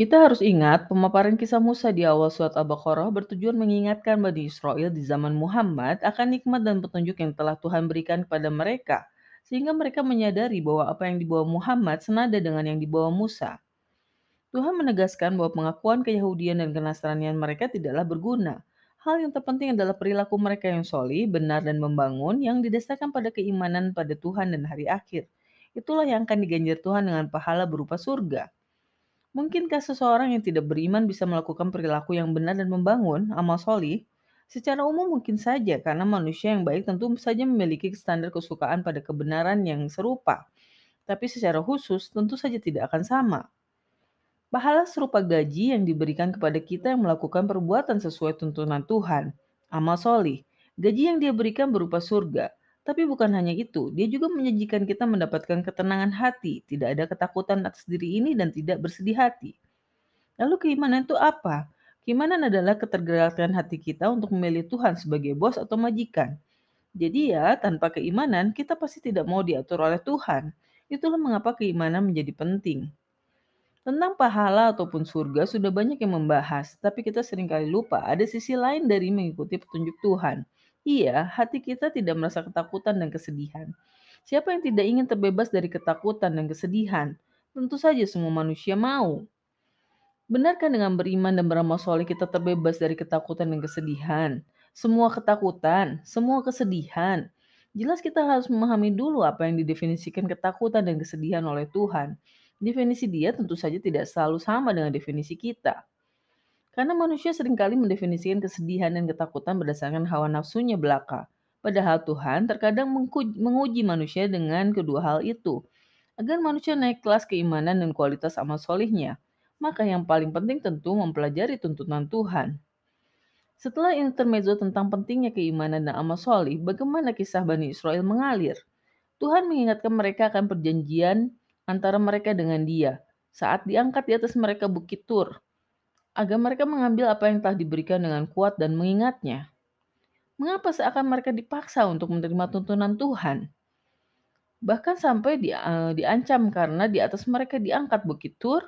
Kita harus ingat, pemaparan kisah Musa di awal surat Al-Baqarah bertujuan mengingatkan Bani Israel di zaman Muhammad akan nikmat dan petunjuk yang telah Tuhan berikan kepada mereka, sehingga mereka menyadari bahwa apa yang dibawa Muhammad senada dengan yang dibawa Musa. Tuhan menegaskan bahwa pengakuan keyahudian dan kenasranian mereka tidaklah berguna. Hal yang terpenting adalah perilaku mereka yang soli, benar dan membangun yang didasarkan pada keimanan pada Tuhan dan hari akhir. Itulah yang akan diganjar Tuhan dengan pahala berupa surga. Mungkinkah seseorang yang tidak beriman bisa melakukan perilaku yang benar dan membangun amal soli? Secara umum mungkin saja, karena manusia yang baik tentu saja memiliki standar kesukaan pada kebenaran yang serupa. Tapi secara khusus tentu saja tidak akan sama. Pahala serupa gaji yang diberikan kepada kita yang melakukan perbuatan sesuai tuntunan Tuhan. Amal soli. Gaji yang dia berikan berupa surga. Tapi bukan hanya itu, dia juga menjanjikan kita mendapatkan ketenangan hati, tidak ada ketakutan atas diri ini dan tidak bersedih hati. Lalu keimanan itu apa? Keimanan adalah ketergerakan hati kita untuk memilih Tuhan sebagai bos atau majikan. Jadi ya, tanpa keimanan kita pasti tidak mau diatur oleh Tuhan. Itulah mengapa keimanan menjadi penting. Tentang pahala ataupun surga sudah banyak yang membahas, tapi kita sering kali lupa ada sisi lain dari mengikuti petunjuk Tuhan. Iya, hati kita tidak merasa ketakutan dan kesedihan. Siapa yang tidak ingin terbebas dari ketakutan dan kesedihan? Tentu saja semua manusia mau. Benarkah dengan beriman dan beramal soleh kita terbebas dari ketakutan dan kesedihan? Semua ketakutan, semua kesedihan. Jelas kita harus memahami dulu apa yang didefinisikan ketakutan dan kesedihan oleh Tuhan. Definisi dia tentu saja tidak selalu sama dengan definisi kita. Karena manusia sering kali mendefinisikan kesedihan dan ketakutan berdasarkan hawa nafsunya belaka. Padahal Tuhan terkadang menguji manusia dengan kedua hal itu. Agar manusia naik kelas keimanan dan kualitas amal solihnya. Maka yang paling penting tentu mempelajari tuntunan Tuhan. Setelah intermezzo tentang pentingnya keimanan dan amal solih, bagaimana kisah Bani Israel mengalir? Tuhan mengingatkan mereka akan perjanjian antara mereka dengan dia saat diangkat di atas mereka bukit Tur, agar mereka mengambil apa yang telah diberikan dengan kuat dan mengingatnya. Mengapa seakan mereka dipaksa untuk menerima tuntunan Tuhan? Bahkan sampai di, uh, diancam karena di atas mereka diangkat bukit Tur,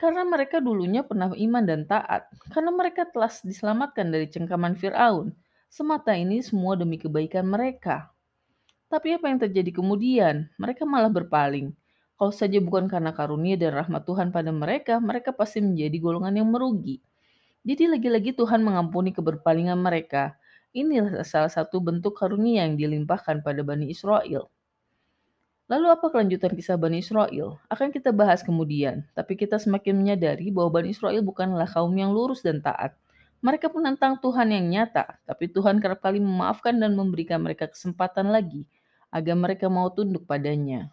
karena mereka dulunya pernah iman dan taat, karena mereka telah diselamatkan dari cengkaman Firaun. Semata ini semua demi kebaikan mereka. Tapi apa yang terjadi kemudian? Mereka malah berpaling. Kalau saja bukan karena karunia dan rahmat Tuhan pada mereka, mereka pasti menjadi golongan yang merugi. Jadi lagi-lagi Tuhan mengampuni keberpalingan mereka. Inilah salah satu bentuk karunia yang dilimpahkan pada Bani Israel. Lalu apa kelanjutan kisah Bani Israel? Akan kita bahas kemudian, tapi kita semakin menyadari bahwa Bani Israel bukanlah kaum yang lurus dan taat. Mereka menentang Tuhan yang nyata, tapi Tuhan kerap kali memaafkan dan memberikan mereka kesempatan lagi agar mereka mau tunduk padanya.